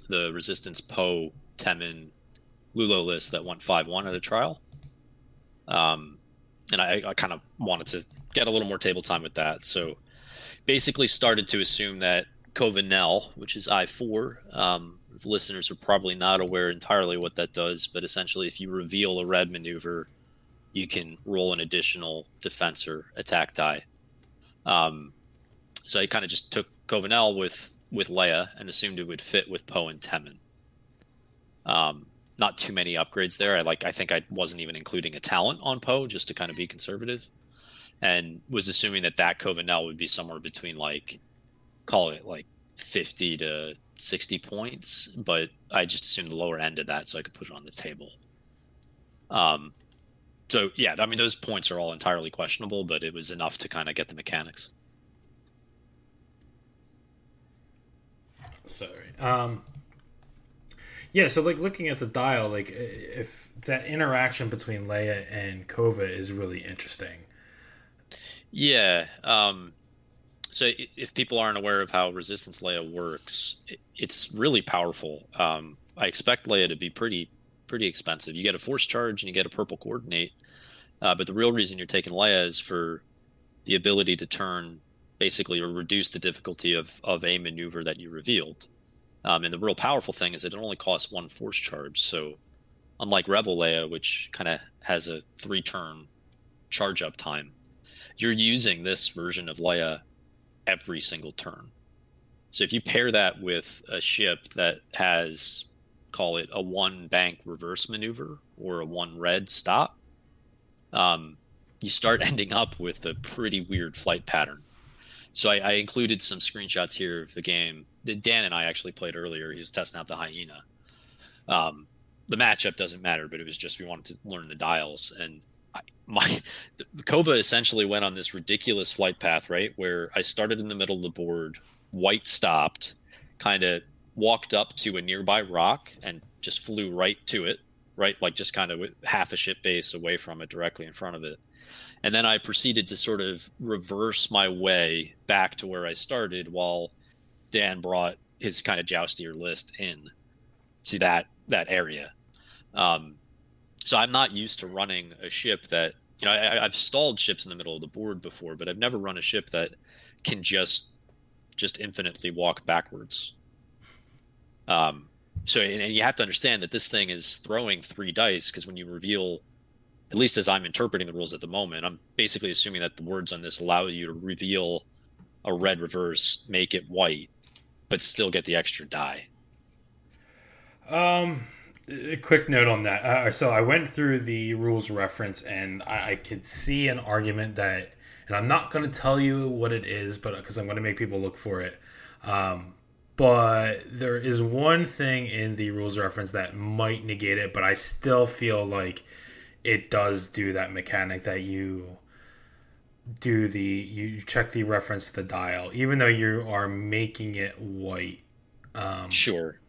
the resistance Poe Temmin Lulo list that went five one at a trial. Um, and I, I kind of wanted to get a little more table time with that. So basically started to assume that Cova Nell, which is I4, um, the listeners are probably not aware entirely what that does, but essentially if you reveal a red maneuver, you can roll an additional defense or attack die. Um, so I kind of just took Cova Nell with with Leia and assumed it would fit with Poe and Temmin. Um, not too many upgrades there. I like I think I wasn't even including a talent on Poe just to kind of be conservative, and was assuming that that Cova Nell would be somewhere between like call it like fifty to sixty points, but I just assumed the lower end of that so I could put it on the table. Um, so yeah, I mean those points are all entirely questionable, but it was enough to kind of get the mechanics. Sorry. Um, yeah, so like looking at the dial, like if that interaction between Leia and Cova is really interesting. Yeah. Um, so if people aren't aware of how Resistance Leia works, it's really powerful. Um, I expect Leia to be pretty pretty expensive. You get a force charge and you get a purple coordinate, uh, but the real reason you're taking Leia is for the ability to turn basically or reduce the difficulty of of a maneuver that you revealed. Um, and the real powerful thing is it only costs one force charge. So, unlike Rebel Leia, which kind of has a three turn charge up time, you're using this version of Leia every single turn. So, if you pair that with a ship that has, call it a one bank reverse maneuver or a one red stop, um, you start ending up with a pretty weird flight pattern. So, I, I included some screenshots here of the game that Dan and I actually played earlier. He was testing out the hyena. Um, the matchup doesn't matter, but it was just we wanted to learn the dials. And I, my Cova essentially went on this ridiculous flight path, right? Where I started in the middle of the board, white stopped, kind of walked up to a nearby rock and just flew right to it, right? Like just kind of half a ship base away from it, directly in front of it. And then I proceeded to sort of reverse my way back to where I started while Dan brought his kind of joustier list in to that that area. Um, so I'm not used to running a ship that you know I, I've stalled ships in the middle of the board before, but I've never run a ship that can just just infinitely walk backwards. Um, so and, and you have to understand that this thing is throwing three dice because when you reveal, at least as I'm interpreting the rules at the moment, I'm basically assuming that the words on this allow you to reveal a red reverse, make it white, but still get the extra die. Um, a quick note on that. Uh, so I went through the rules reference, and I, I could see an argument that, and I'm not going to tell you what it is, but because I'm going to make people look for it. Um, but there is one thing in the rules reference that might negate it, but I still feel like it does do that mechanic that you do the you check the reference to the dial, even though you are making it white. Um, sure.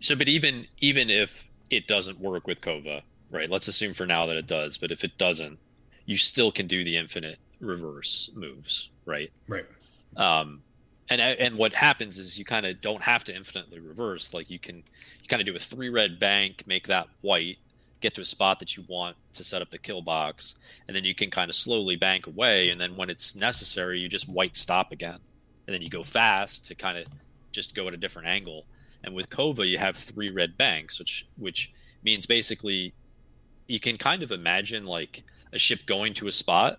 So, but even even if it doesn't work with Cova, right? Let's assume for now that it does, but if it doesn't, you still can do the infinite reverse moves, right? Right. Um, and and what happens is you kind of don't have to infinitely reverse. Like you can you kind of do a three red bank, make that white, get to a spot that you want to set up the kill box, and then you can kind of slowly bank away. And then when it's necessary, you just white stop again, and then you go fast to kind of just go at a different angle. And with Cova, you have three red banks, which which means basically you can kind of imagine like a ship going to a spot,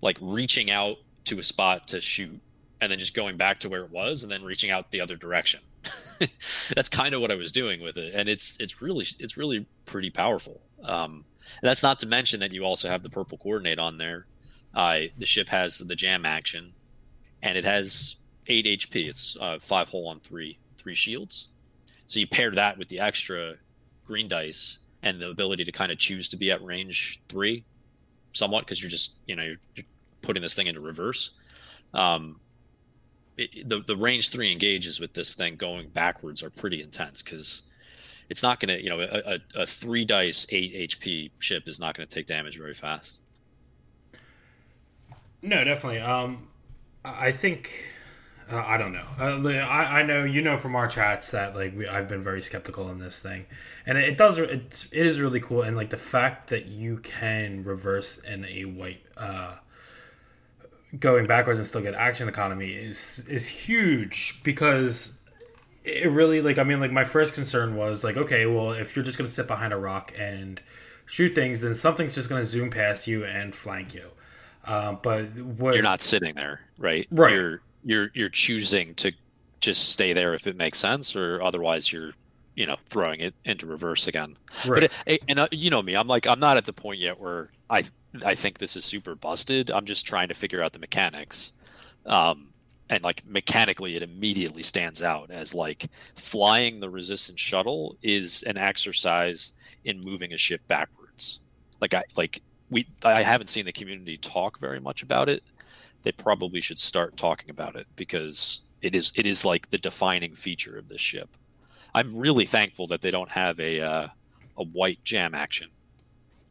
like reaching out to a spot to shoot, and then just going back to where it was, and then reaching out the other direction. that's kind of what I was doing with it, and it's it's really it's really pretty powerful. Um, that's not to mention that you also have the purple coordinate on there. Uh, the ship has the jam action, and it has eight HP. It's uh, five hole on three three shields. So you pair that with the extra green dice and the ability to kind of choose to be at range three, somewhat because you're just you know you're, you're, putting this thing into reverse. Um, it, the the range three engages with this thing going backwards are pretty intense because it's not going to you know a, a, a, three dice eight HP ship is not going to take damage very fast. No, definitely. Um, I think uh, I don't know. Uh, I, I know you know from our chats that like we, I've been very skeptical in this thing, and it, it does it, it is really cool, and like the fact that you can reverse in a white. Uh, going backwards and still get action economy is is huge because it really like I mean like my first concern was like okay well if you're just gonna sit behind a rock and shoot things then something's just gonna zoom past you and flank you. Uh, but what, you're not sitting there, right? Right. You're you're you're choosing to just stay there if it makes sense, or otherwise you're you know throwing it into reverse again. Right. But it, it- and uh, you know me, I'm like I'm not at the point yet where I I think this is super busted. I'm just trying to figure out the mechanics. Um, and like mechanically, it immediately stands out as like flying the resistance shuttle is an exercise in moving a ship backwards. Like I like we I haven't seen the community talk very much about it. They probably should start talking about it because it is it is like the defining feature of this ship. I'm really thankful that they don't have a uh, a white jam action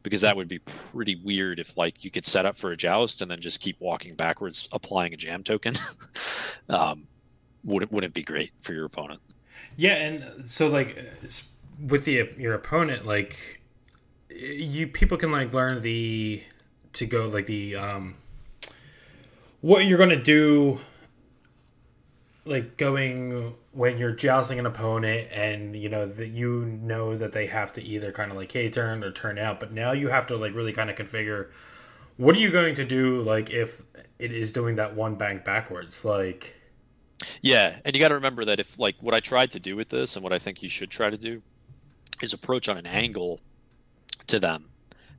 because that would be pretty weird if like you could set up for a joust and then just keep walking backwards applying a jam token. um, wouldn't wouldn't be great for your opponent. Yeah, and so like with the your opponent, like you people can like learn the to go like the um what you're gonna do like going when you're jousting an opponent and you know that you know that they have to either kind of like K turn or turn out, but now you have to like really kind of configure what are you going to do like if it is doing that one bank backwards? Like Yeah, and you got to remember that if like what I tried to do with this and what I think you should try to do is approach on an angle to them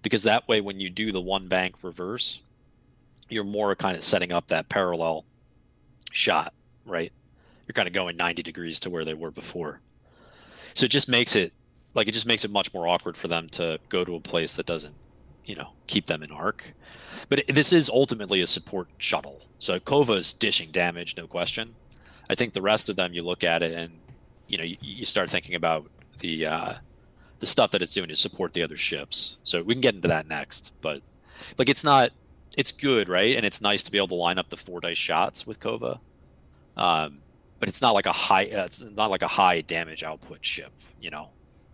because that way when you do the one bank reverse, you're more kind of setting up that parallel shot, right? You're kind of going 90 degrees to where they were before. So it just makes it like it just makes it much more awkward for them to go to a place that doesn't, you know, keep them in arc. But it, this is ultimately a support shuttle. So Cova is dishing damage, no question. I think the rest of them, you look at it and you know you, you start thinking about the uh, the stuff that it's doing to support the other ships. So we can get into that next. But like it's not, it's good, right? And it's nice to be able to line up the four dice shots with Cova. Um, but it's not like a high, uh, it's not like a high damage output ship. You know,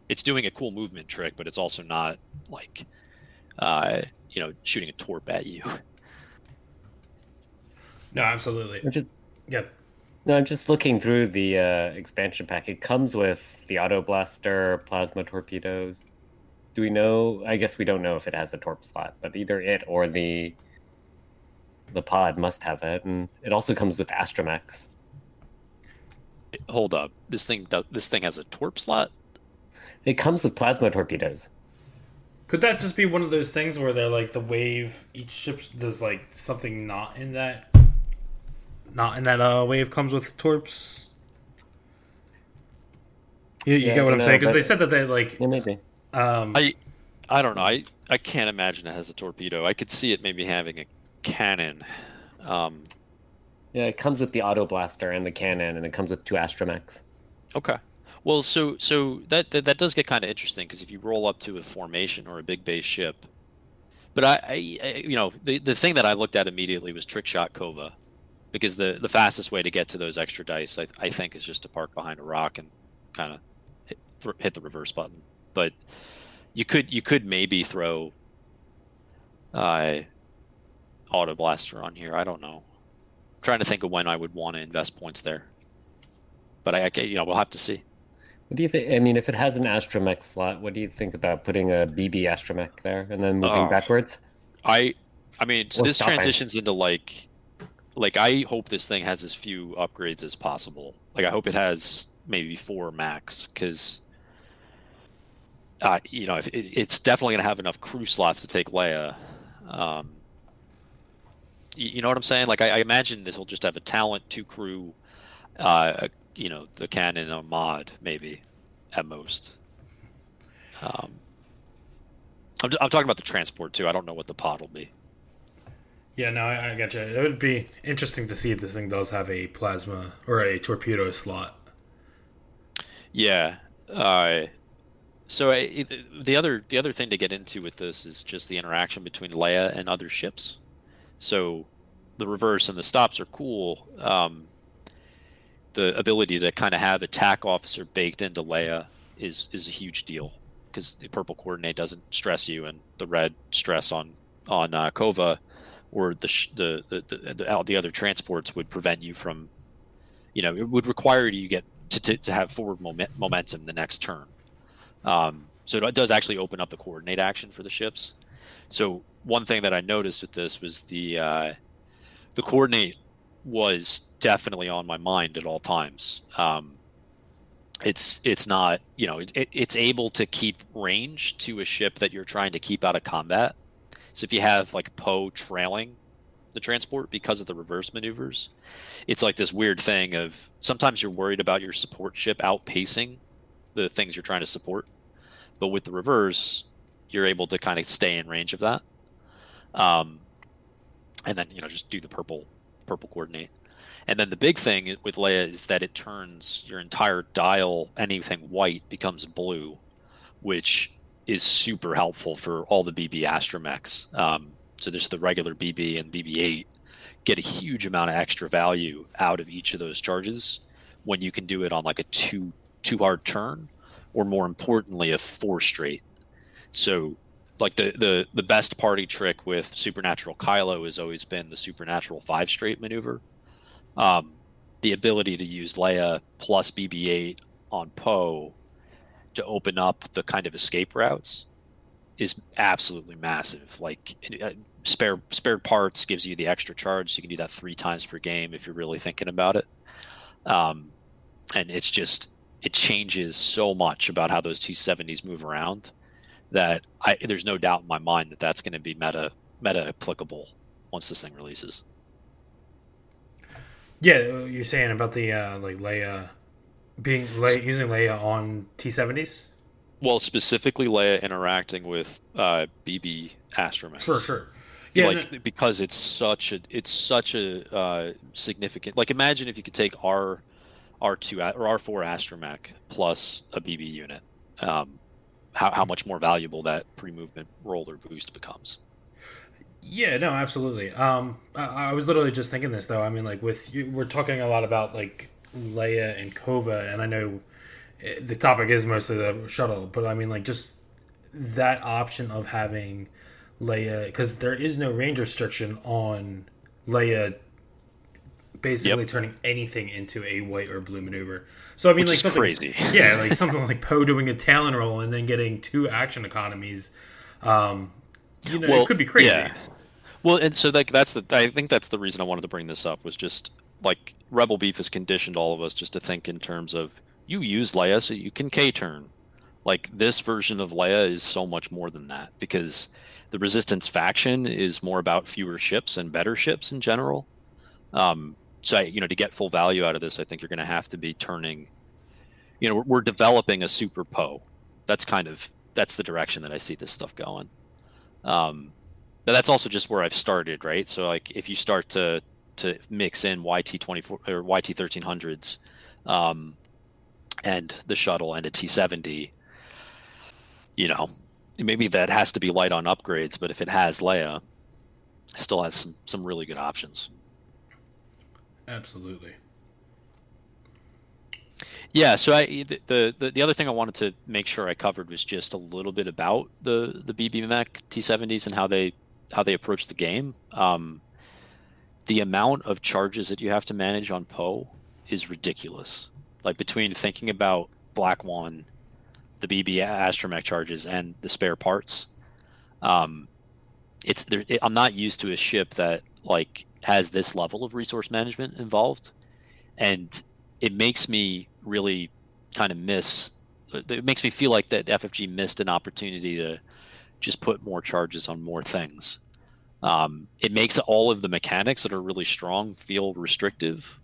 it's doing a cool movement trick, but it's also not like, uh, you know, shooting a torp at you. no absolutely Which is, yeah no, I'm just looking through the uh, expansion pack. It comes with the auto blaster, plasma torpedoes. Do we know? I guess we don't know if it has a torp slot, but either it or the the pod must have it, and it also comes with astromechs. Hold up, this thing does, this thing has a torp slot. It comes with plasma torpedoes. Could that just be one of those things where they're like the wave each ship does like something not in that not in that uh wave comes with torps? You, you Yeah, get what I I'm know, saying? Because they said that they like Yeah, maybe. um I I don't know. I I can't imagine it has a torpedo. I could see it maybe having a cannon. Um, Yeah, it comes with the auto blaster and the cannon, and it comes with two astromechs. okay. Well, so so that that, that does get kind of interesting because if you roll up to a formation or a big base ship, but I, I, I you know the the thing that I looked at immediately was trick shot Cova, because the the fastest way to get to those extra dice I I think is just to park behind a rock and kind of hit, th- hit the reverse button. But you could you could maybe throw uh auto blaster on here. I don't know. trying to think of when I would want to invest points there. But I, I you know, we'll have to see. What do you think? I mean, if it has an astromech slot, what do you think about putting a BB astromech there and then moving Oh. backwards? I, I mean, so this stopping. transitions into like, like I hope this thing has as few upgrades as possible. Like I hope it has maybe four max because, uh, you know, if it, it's definitely gonna have enough crew slots to take Leia. Um, you, you know what I'm saying? Like I, I imagine this will just have a talent, two crew, uh, you know, the cannon, a mod maybe at most. Um, I'm, I'm talking about the transport too. I don't know what the pod will be. Yeah, no, I, I gotcha. It would be interesting to see if this thing does have a plasma or a torpedo slot. Yeah. Uh, so I, the other the other thing to get into with this is just the interaction between Leia and other ships. So the reverse and the stops are cool. Um, the ability to kind of have attack officer baked into Leia is is a huge deal because the purple coordinate doesn't stress you, and the red stress on on uh, Cova or the, sh- the, the the the the other transports would prevent you from, you know, it would require you get to, to, to have forward moment, momentum the next turn. Um, so it does actually open up the coordinate action for the ships. So one thing that I noticed with this was the uh, the coordinate was definitely on my mind at all times. Um, it's it's not you know it, it's able to keep range to a ship that you're trying to keep out of combat. So if you have like Poe trailing the transport because of the reverse maneuvers, it's like this weird thing of sometimes you're worried about your support ship outpacing the things you're trying to support, but with the reverse, you're able to kind of stay in range of that. Um, and then you know just do the purple purple coordinate. And then the big thing with Leia is that it turns your entire dial, anything white becomes blue, which is super helpful for all the BB astromechs. Um, so there's the regular BB and BB-8 get a huge amount of extra value out of each of those charges when you can do it on like a two two hard turn, or more importantly, a four straight. So like the the the best party trick with supernatural Kylo has always been the supernatural five straight maneuver um, the ability to use Leia plus BB-8 on Poe to open up the kind of escape routes is absolutely massive. Like uh, spare spared parts gives you the extra charge. So you can do that three times per game if you're really thinking about it. Um, and it's just it changes so much about how those T70s move around that I, there's no doubt in my mind that that's going to be meta meta applicable once this thing releases. Yeah, uh, you're saying about the uh, like Leia being Leia, using Leia on T70s. Well, specifically Leia interacting with uh, BB Astromech. For sure. Yeah, like no. because it's such a it's such a uh, significant. Like imagine if you could take R R two or R four Astromech plus a BB unit. Um, how how much more valuable that pre movement roll or boost becomes. Yeah, no, absolutely. Um, I, I, was literally just thinking this though. I mean, like with you, we're talking a lot about like Leia and Cova, and I know eh, the topic is mostly the shuttle, but I mean, like just that option of having Leia because there is no range restriction on Leia basically yep. turning anything into a white or blue maneuver. So I mean, Which like something crazy, yeah, like something like Poe doing a Talon roll and then getting two action economies. Um, you know, well, it could be crazy. Yeah. Well, and so like that's the I think that's the reason I wanted to bring this up was just like Rebel Beef has conditioned all of us just to think in terms of you use Leia so you can K turn. Like this version of Leia is so much more than that because the Resistance faction is more about fewer ships and better ships in general. Um, so I, you know to get full value out of this, I think you're going to have to be turning. You know, we're, we're developing a super Poe. That's kind of that's the direction that I see this stuff going. Um, now that's also just where I've started, right? So like if you start to to mix in YT twenty four or YT thirteen hundreds, um, and the shuttle and a T seventy, you know, maybe that has to be light on upgrades, but if it has Leia, still has some some really good options. Absolutely. Yeah, so I the, the the other thing I wanted to make sure I covered was just a little bit about the the BB Mech T70s and how they how they approach the game. Um, the amount of charges that you have to manage on Poe is ridiculous. Like between thinking about Black One, the BB Astromech charges, and the spare parts, um, it's there. It, I'm not used to a ship that like has this level of resource management involved, and it makes me really kind of miss. It makes me feel like that FFG missed an opportunity to just put more charges on more things. Um, it makes all of the mechanics that are really strong feel restrictive,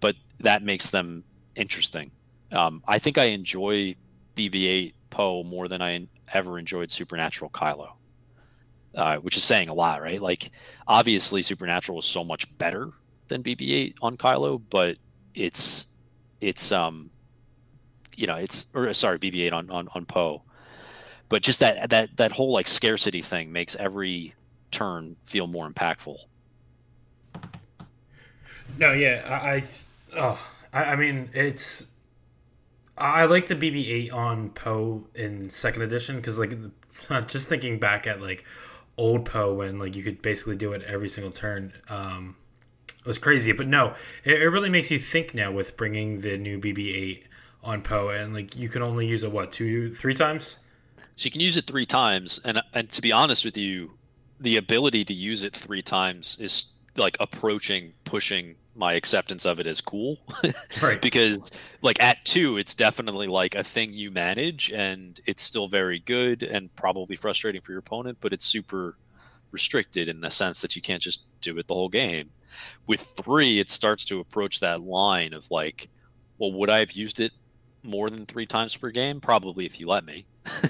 but that makes them interesting. Um, I think I enjoy BB-8 Poe more than I ever enjoyed Supernatural Kylo, uh, which is saying a lot, right? Like, obviously, Supernatural was so much better than BB-8 on Kylo, but it's it's um, you know, it's or sorry, BB-8 on on, on Poe, but just that that that whole like scarcity thing makes every turn feel more impactful. No, yeah, I, I oh, I, I mean, it's I like the BB-8 on Poe in second edition because, like, just thinking back at like old Poe when like you could basically do it every single turn, um, it was crazy. But no, it, it really makes you think now with bringing the new BB-8 on Poe and like you can only use it what two, three times. So you can use it three times, and and to be honest with you, the ability to use it three times is like approaching pushing my acceptance of it as cool Right. because like at two it's definitely like a thing you manage and it's still very good and probably frustrating for your opponent but it's super restricted in the sense that you can't just do it the whole game with three it starts to approach that line of like well would i have used it more than three times per game probably if you let me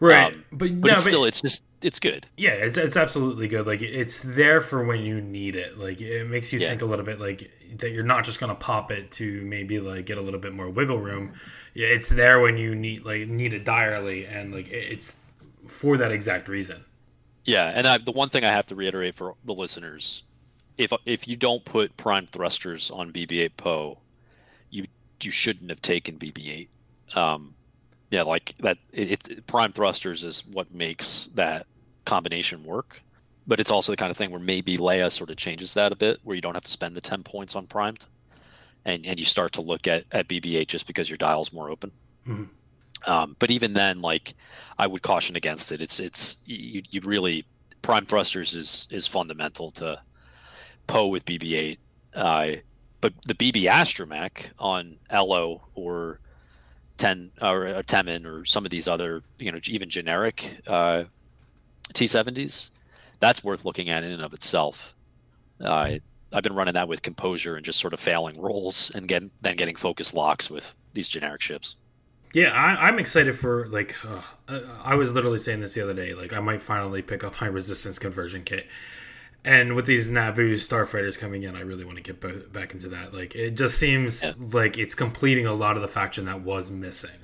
Right. Um, but but no, it's still it's just it's good Yeah, it's it's absolutely good. Like it's there for when you need it. Like it makes you Yeah. think a little bit like that you're not just gonna pop it to maybe like get a little bit more wiggle room. Yeah, it's there when you need like need it direly, and like it's for that exact reason. Yeah, and I, the one thing I have to reiterate for the listeners, if if you don't put prime thrusters on BB-8 Poe, you you shouldn't have taken BB-8. Um, yeah, like that. It, it, prime thrusters is what makes that combination work, but it's also the kind of thing where maybe Leia sort of changes that a bit, where you don't have to spend the ten points on primed, and and you start to look at at BB-8 just because your dial's more open. Mhm. Um, but even then, like I would caution against it. It's it's you, you really prime thrusters is is fundamental to Poe with BB-8. Uh, but the BB Astromech on Ello or ten or uh, Temmin or some of these other you know even generic uh, T70s, that's worth looking at in and of itself. Uh, I've been running that with composure and just sort of failing rolls and get, then getting focus locks with these generic ships. Yeah, I, I'm excited for like. Uh, I was literally saying this the other day. Like, I might finally pick up my resistance conversion kit, and with these Naboo starfighters coming in, I really want to get bo- back into that. Like, it just seems Yeah. like it's completing a lot of the faction that was missing.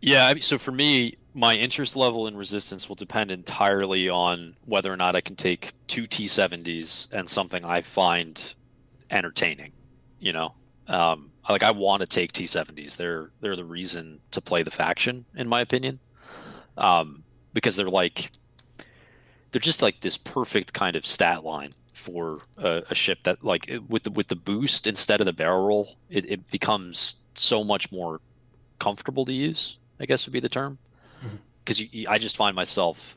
Yeah, I mean, so for me, my interest level in resistance will depend entirely on whether or not I can take two T70s and something I find entertaining. You know, um, like I want to take T70s. They're they're the reason to play the faction, in my opinion, um, because they're like they're just like this perfect kind of stat line for a, a ship that like it- with the with the boost instead of the barrel roll, it, it becomes so much more comfortable to use. I guess would be the term mm-hmm. because you, you- I just find myself,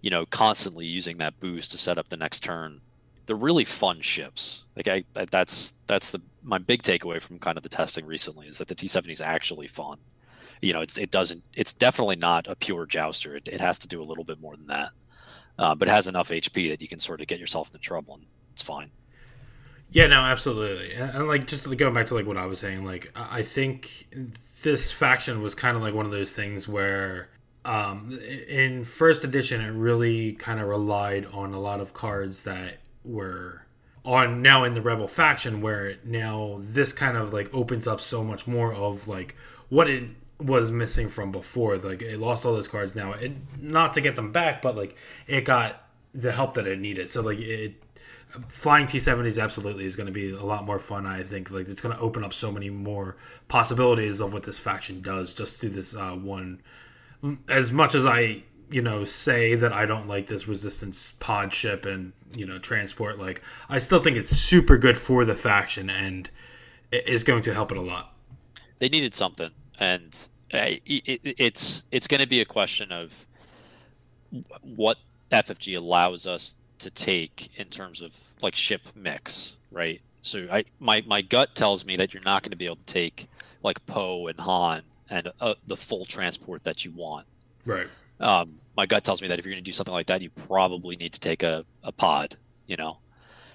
you know, constantly using that boost to set up the next turn. They're really fun ships. Like I, that, that's that's the my big takeaway from kind of the testing recently is that the T70 is actually fun. You know, it's it doesn't it's definitely not a pure jouster. It, it has to do a little bit more than that, uh, but has enough HP that you can sort of get yourself into trouble and it's fine. Yeah, no, absolutely. And, like just going back to like what I was saying, like I I think this faction was kind of like one of those things where um in first edition it really kind of relied on a lot of cards that were on now in the rebel faction where now this kind of like opens up so much more of like what it was missing from before like it lost all those cards now it not to get them back but like it got the help that it needed so like it flying T70s absolutely is going to be a lot more fun. I think like it's going to open up so many more possibilities of what this faction does just through this uh, one. As much as I you know say that I don't like this resistance pod ship and you know transport, like I still think it's super good for the faction and it is going to help it a lot. they needed something, and uh, it, it, it's it's going to be a question of what FFG allows us to take in terms of like ship mix, right? So I my my gut tells me that you're not going to be able to take like Poe and Han and uh, the full transport that you want. Right. Um, my gut tells me that if you're going to do something like that, you probably need to take a, a pod, you know,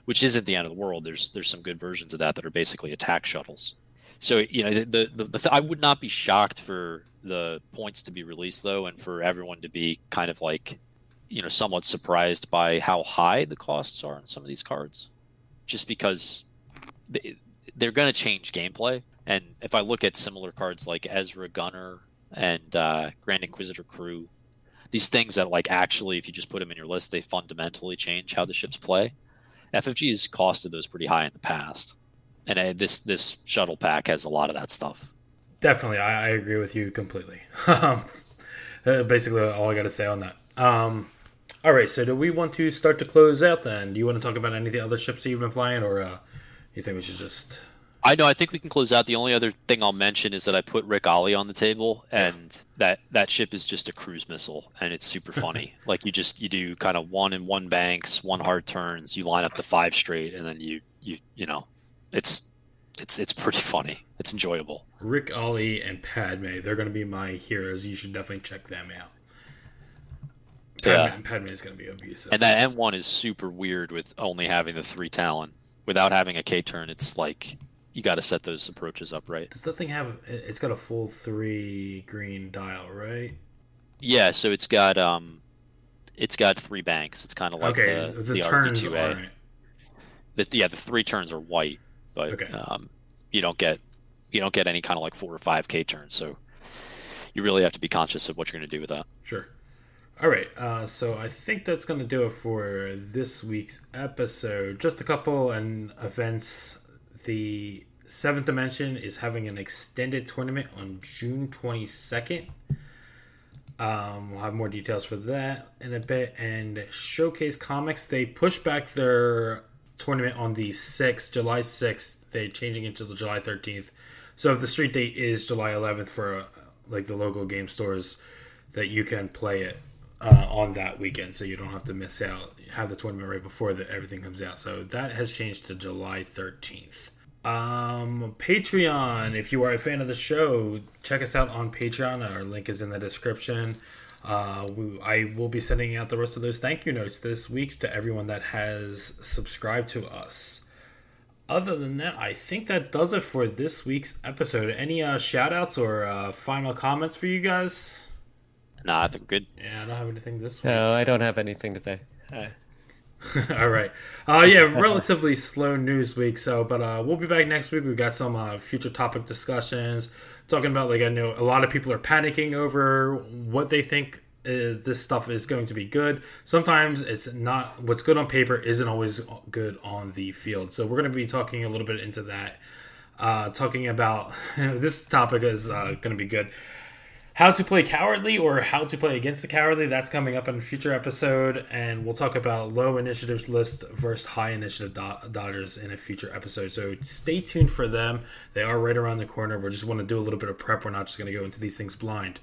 which isn't the end of the world. There's there's some good versions of that that are basically attack shuttles. So you know, the the, the, I would not be shocked for the points to be released though, and for everyone to be kind of like, you know, somewhat surprised by how high the costs are on some of these cards, just because they, they're going to change gameplay. And if I look at similar cards like Ezra Gunner and uh, Grand Inquisitor Crew, these things that like actually, if you just put them in your list, they fundamentally change how the ships play. FFG has costed those pretty high in the past, and uh, this this shuttle pack has a lot of that stuff. Definitely, I, I agree with you completely. Um, uh, Basically, all I got to say on that. Um, all right, so do we want to start to close out then? Do you want to talk about any of the other ships that you've been flying, or uh, you think we should just I know. I think we can close out. The only other thing I'll mention is that I put Ric Olié on the table, and that that ship is just a cruise missile, and it's super funny. like you just you do kind of one and one banks, one hard turns. You line up the five straight, and then you you you know, it's it's it's pretty funny. It's enjoyable. Ric Olié and Padme, they're going to be my heroes. You should definitely check them out. Padme, Yeah. Padme is going to be abusive. And that M one is super weird with only having the three talent. Without having a K turn, it's like you got to set those approaches up right. Does that thing have? it- It's got a full three green dial, right? Yeah, so it's got um, it's got three banks. It's kind of like okay, the, the, the, turns RB2A. aren't. The, yeah, the three turns are white, but Okay. um, you don't get you don't get any kind of like four or five K turns. So you really have to be conscious of what you're going to do with that. Sure. All right. Uh, so I think that's going to do it for this week's episode. Just a couple and events. The Seventh Dimension is having an extended tournament on June 22nd. Um, we'll have more details for that in a bit. And Showcase Comics, they pushed back their tournament on the 6th, July 6th. They're changing it to the July 13th. So if the street date is July 11th for uh, like the local game stores, that you can play it uh, on that weekend, so you don't have to miss out. Have the tournament right before the, everything comes out. So that has changed to July 13th. Um, Patreon. If you are a fan of the show, check us out on Patreon. Our link is in the description. Uh, we, I will be sending out the rest of those thank you notes this week to everyone that has subscribed to us. Other than that, I think that does it for this week's episode. Any uh, shout outs or uh, final comments for you guys? Nah, I think good. Yeah, I don't have anything this week. No, I don't have anything to say. Uh, All right. Uh, yeah, relatively slow news week. So, but uh, we'll be back next week. We've got some uh, future topic discussions talking about like I know a lot of people are panicking over what they think uh, this stuff is going to be good. Sometimes it's not. What's good on paper isn't always good on the field. So we're going to be talking a little bit into that. Uh, talking about this topic is uh, going to be good how to play cowardly or how to play against the cowardly that's coming up in a future episode and we'll talk about low initiatives list versus high initiative do- dodgers in a future episode. So stay tuned for them. They are right around the corner. We just want to do a little bit of prep. We're not just going to go into these things blind.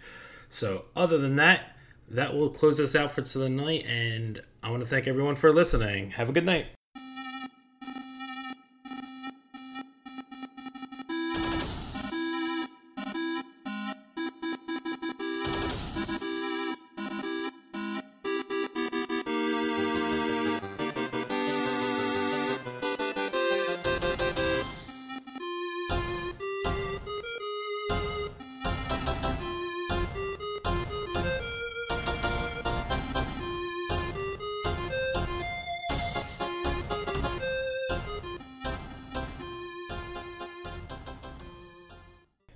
So other than that that will close us out for tonight and i want to thank everyone for listening. Have a good night